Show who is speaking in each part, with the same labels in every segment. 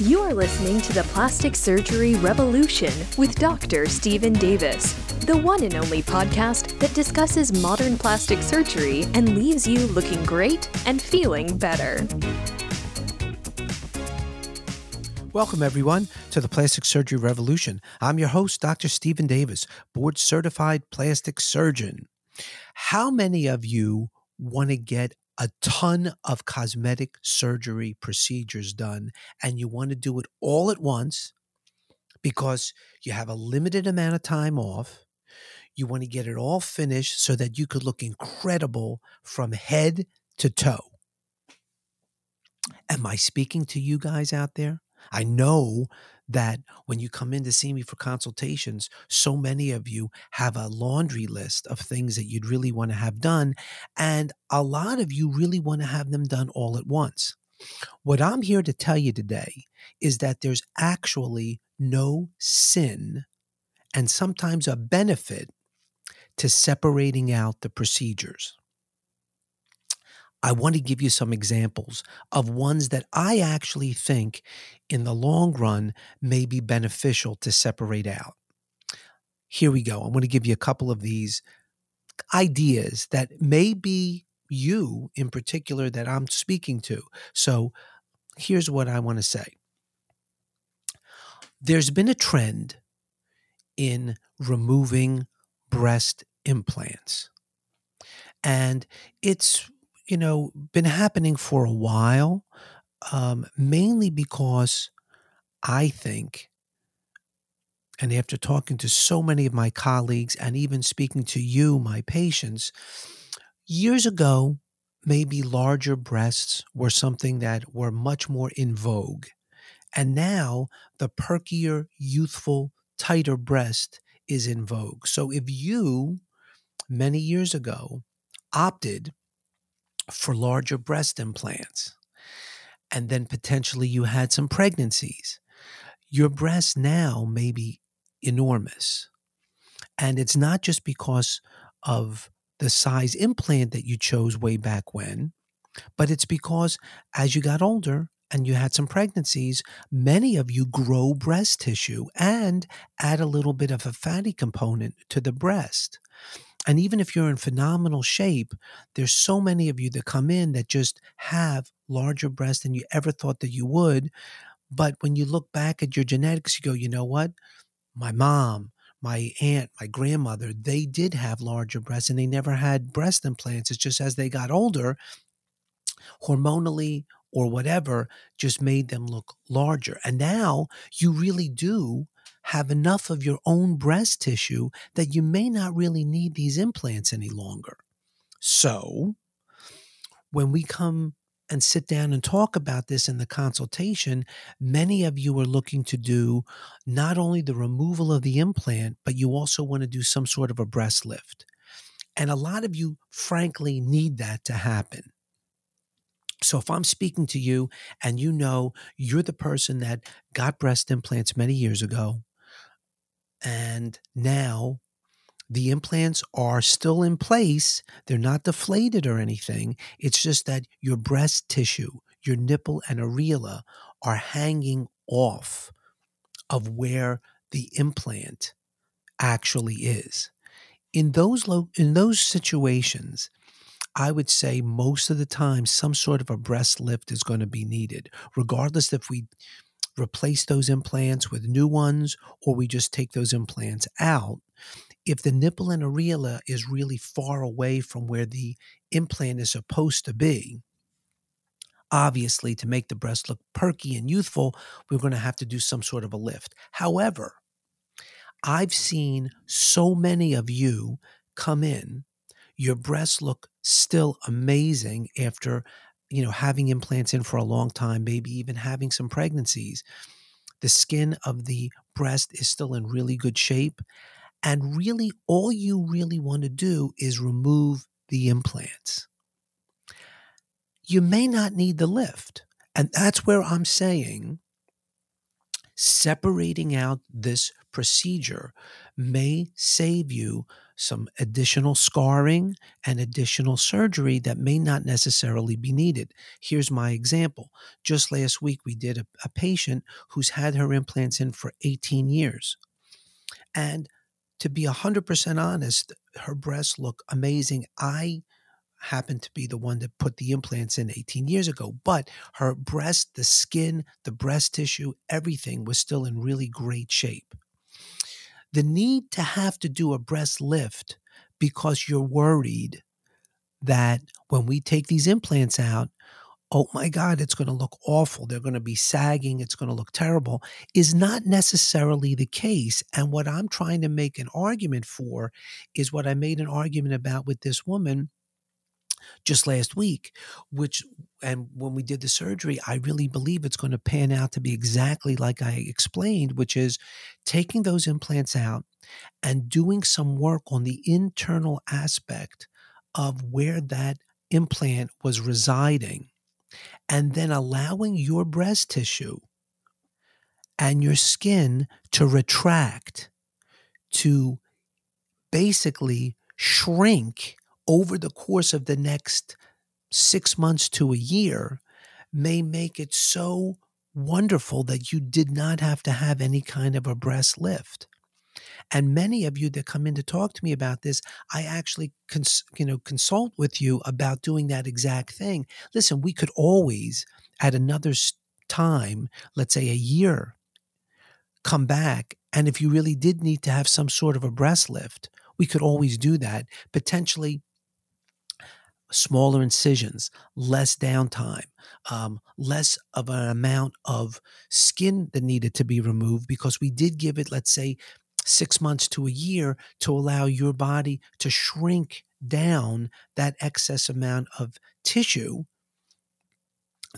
Speaker 1: You are listening to the Plastic Surgery Revolution with Dr. Steven Davis, the one and only podcast that discusses modern plastic surgery and leaves you looking great and feeling better.
Speaker 2: Welcome, everyone, to the Plastic Surgery Revolution. I'm your host, Dr. Steven Davis, board certified plastic surgeon. How many of you want to get a ton of cosmetic surgery procedures done and you want to do it all at once because you have a limited amount of time off. You want to get it all finished so that you could look incredible from head to toe. Am I speaking to you guys out there? I know that when you come in to see me for consultations, so many of you have a laundry list of things that you'd really want to have done. And a lot of you really want to have them done all at once. What I'm here to tell you today is that there's actually no sin and sometimes a benefit to separating out the procedures. I want to give you some examples of ones that I actually think in the long run may be beneficial to separate out. Here we go. I'm going to give you a couple of these ideas that may be you in particular that I'm speaking to. So here's what I want to say there's been a trend in removing breast implants. And it's you know, been happening for a while, um, mainly because I think, and after talking to so many of my colleagues and even speaking to you, my patients, years ago, maybe larger breasts were something that were much more in vogue. And now the perkier, youthful, tighter breast is in vogue. So if you, many years ago, opted for larger breast implants. And then potentially you had some pregnancies. Your breast now may be enormous. And it's not just because of the size implant that you chose way back when, but it's because as you got older and you had some pregnancies, many of you grow breast tissue and add a little bit of a fatty component to the breast. And even if you're in phenomenal shape, there's so many of you that come in that just have larger breasts than you ever thought that you would. But when you look back at your genetics, you go, you know what? My mom, my aunt, my grandmother, they did have larger breasts and they never had breast implants. It's just as they got older, hormonally or whatever, just made them look larger. And now you really do have enough of your own breast tissue that you may not really need these implants any longer. So, when we come and sit down and talk about this in the consultation, many of you are looking to do not only the removal of the implant, but you also want to do some sort of a breast lift. And a lot of you, frankly, need that to happen. So if I'm speaking to you and you know you're the person that got breast implants many years ago, and now the implants are still in place. They're not deflated or anything. It's just that your breast tissue, your nipple and areola are hanging off of where the implant actually is. In those lo- in those situations, I would say most of the time some sort of a breast lift is going to be needed, regardless if we replace those implants with new ones or we just take those implants out. If the nipple and areola is really far away from where the implant is supposed to be, obviously to make the breast look perky and youthful, we're going to have to do some sort of a lift. However, I've seen so many of you come in, your breasts look still amazing after you know, having implants in for a long time, maybe even having some pregnancies, the skin of the breast is still in really good shape. And really, all you really want to do is remove the implants. You may not need the lift. And that's where I'm saying separating out this procedure may save you some additional scarring and additional surgery that may not necessarily be needed. Here's my example. Just last week, we did a, a patient who's had her implants in for 18 years. And to be 100% honest, her breasts look amazing. I happened to be the one that put the implants in 18 years ago, but her breast, the skin, the breast tissue, everything was still in really great shape the need to have to do a breast lift because you're worried that when we take these implants out, oh my God, it's going to look awful. They're going to be sagging. It's going to look terrible is not necessarily the case. And what I'm trying to make an argument for is what I made an argument about with this woman just last week, which, and when we did the surgery, I really believe it's going to pan out to be exactly like I explained, which is taking those implants out and doing some work on the internal aspect of where that implant was residing, and then allowing your breast tissue and your skin to retract, to basically shrink over the course of the next six months to a year may make it so wonderful that you did not have to have any kind of a breast lift. And many of you that come in to talk to me about this, I actually cons- you know consult with you about doing that exact thing. Listen, we could always at another time, let's say a year, come back and if you really did need to have some sort of a breast lift, we could always do that. Potentially smaller incisions, less downtime, um, less of an amount of skin that needed to be removed because we did give it, let's say, six months to a year to allow your body to shrink down that excess amount of tissue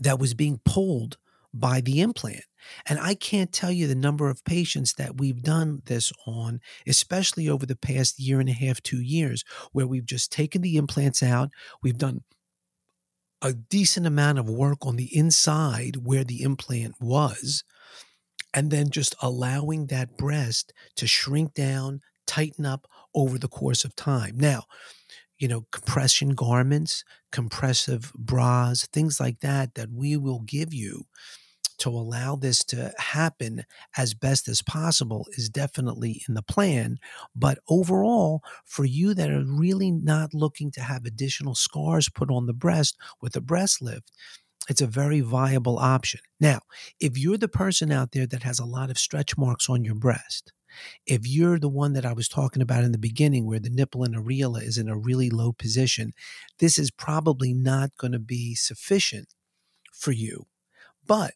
Speaker 2: that was being pulled by the implant. And I can't tell you the number of patients that we've done this on, especially over the past year and a half, two years, where we've just taken the implants out. We've done a decent amount of work on the inside where the implant was, and then just allowing that breast to shrink down, tighten up over the course of time. Now, you know, compression garments, compressive bras, things like that, that we will give you to allow this to happen as best as possible is definitely in the plan. But overall, for you that are really not looking to have additional scars put on the breast with a breast lift, it's a very viable option. Now, if you're the person out there that has a lot of stretch marks on your breast, if you're the one that I was talking about in the beginning, where the nipple and areola is in a really low position, this is probably not going to be sufficient for you. But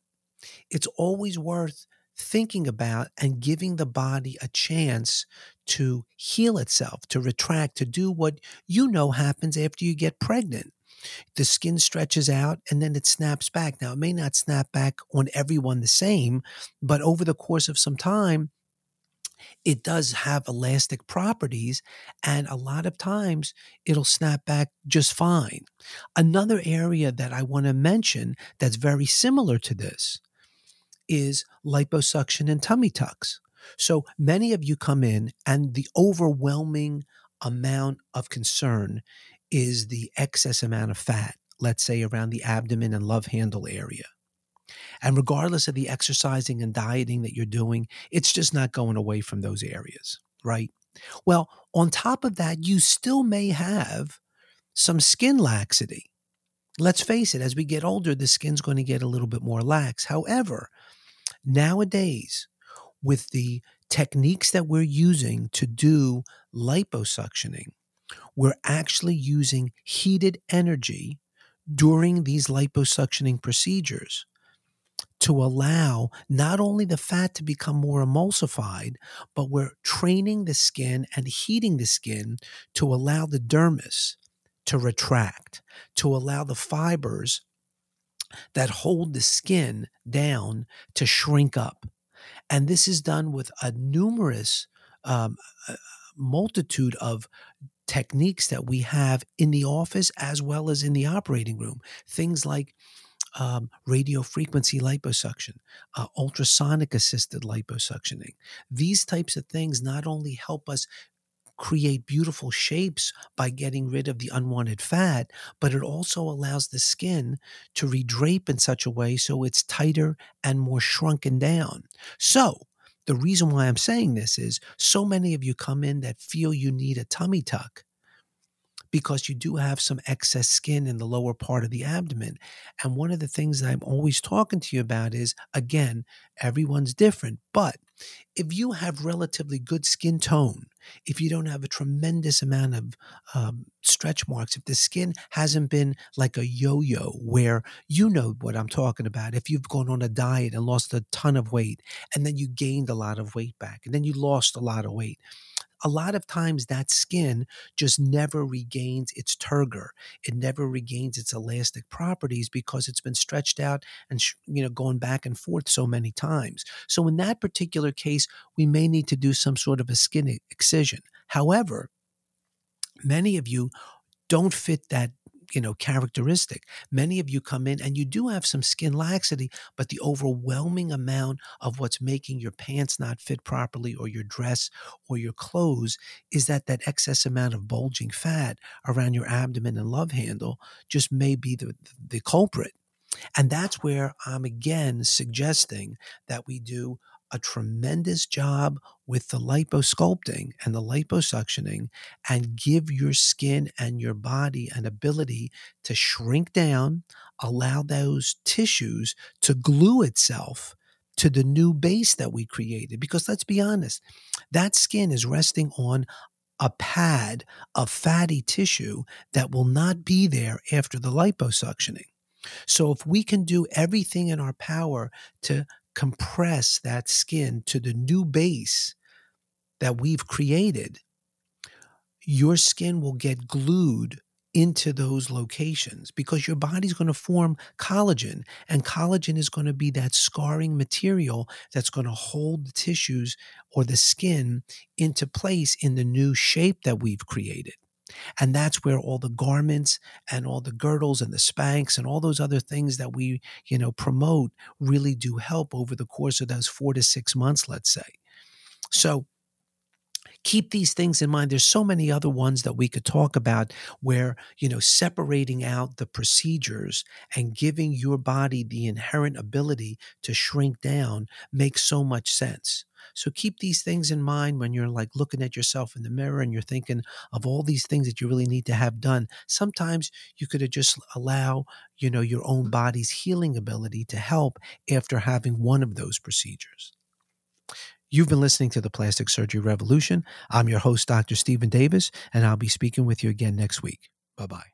Speaker 2: it's always worth thinking about and giving the body a chance to heal itself, to retract, to do what you know happens after you get pregnant. The skin stretches out and then it snaps back. Now, it may not snap back on everyone the same, but over the course of some time, it does have elastic properties, and a lot of times it'll snap back just fine. Another area that I want to mention that's very similar to this is liposuction and tummy tucks. So many of you come in, and the overwhelming amount of concern is the excess amount of fat, let's say around the abdomen and love handle area. And regardless of the exercising and dieting that you're doing, it's just not going away from those areas, right? Well, on top of that, you still may have some skin laxity. Let's face it, as we get older, the skin's going to get a little bit more lax. However, Nowadays, with the techniques that we're using to do liposuctioning, we're actually using heated energy during these liposuctioning procedures to allow not only the fat to become more emulsified, but we're training the skin and heating the skin to allow the dermis to retract, to allow the fibers that hold the skin down to shrink up. And this is done with a numerous um, multitude of techniques that we have in the office as well as in the operating room. Things like um, radio frequency liposuction, uh, ultrasonic assisted liposuctioning. These types of things not only help us create beautiful shapes by getting rid of the unwanted fat, but it also allows the skin to redrape in such a way so it's tighter and more shrunken down. So, the reason why I'm saying this is so many of you come in that feel you need a tummy tuck because you do have some excess skin in the lower part of the abdomen. And one of the things that I'm always talking to you about is again, everyone's different, but if you have relatively good skin tone, if you don't have a tremendous amount of um, stretch marks, if the skin hasn't been like a yo yo, where you know what I'm talking about, if you've gone on a diet and lost a ton of weight, and then you gained a lot of weight back, and then you lost a lot of weight, a lot of times that skin just never regains its turgor. It never regains its elastic properties because it's been stretched out and you know going back and forth so many times. So in that particular case, we may need to do some sort of a skin excision. However, many of you don't fit that you know characteristic. Many of you come in and you do have some skin laxity but the overwhelming amount of what's making your pants not fit properly or your dress or your clothes is that that excess amount of bulging fat around your abdomen and love handle just may be the the culprit. And that's where I'm again suggesting that we do a tremendous job with the liposculpting and the liposuctioning and give your skin and your body an ability to shrink down, allow those tissues to glue itself to the new base that we created. Because let's be honest, that skin is resting on a pad of fatty tissue that will not be there after the liposuctioning. So if we can do everything in our power to compress that skin to the new base that we've created, your skin will get glued into those locations because your body's going to form collagen and collagen is going to be that scarring material that's going to hold the tissues or the skin into place in the new shape that we've created and that's where all the garments and all the girdles and the Spanx and all those other things that we, you know, promote really do help over the course of those four to six months, let's say. So keep these things in mind. There's so many other ones that we could talk about where, you know, separating out the procedures and giving your body the inherent ability to shrink down makes so much sense. So keep these things in mind when you're like looking at yourself in the mirror and you're thinking of all these things that you really need to have done. Sometimes you could just allow, you know, your own body's healing ability to help after having one of those procedures. You've been listening to the Plastic Surgery Revolution. I'm your host, Dr. Steven Davis, and I'll be speaking with you again next week. Bye bye.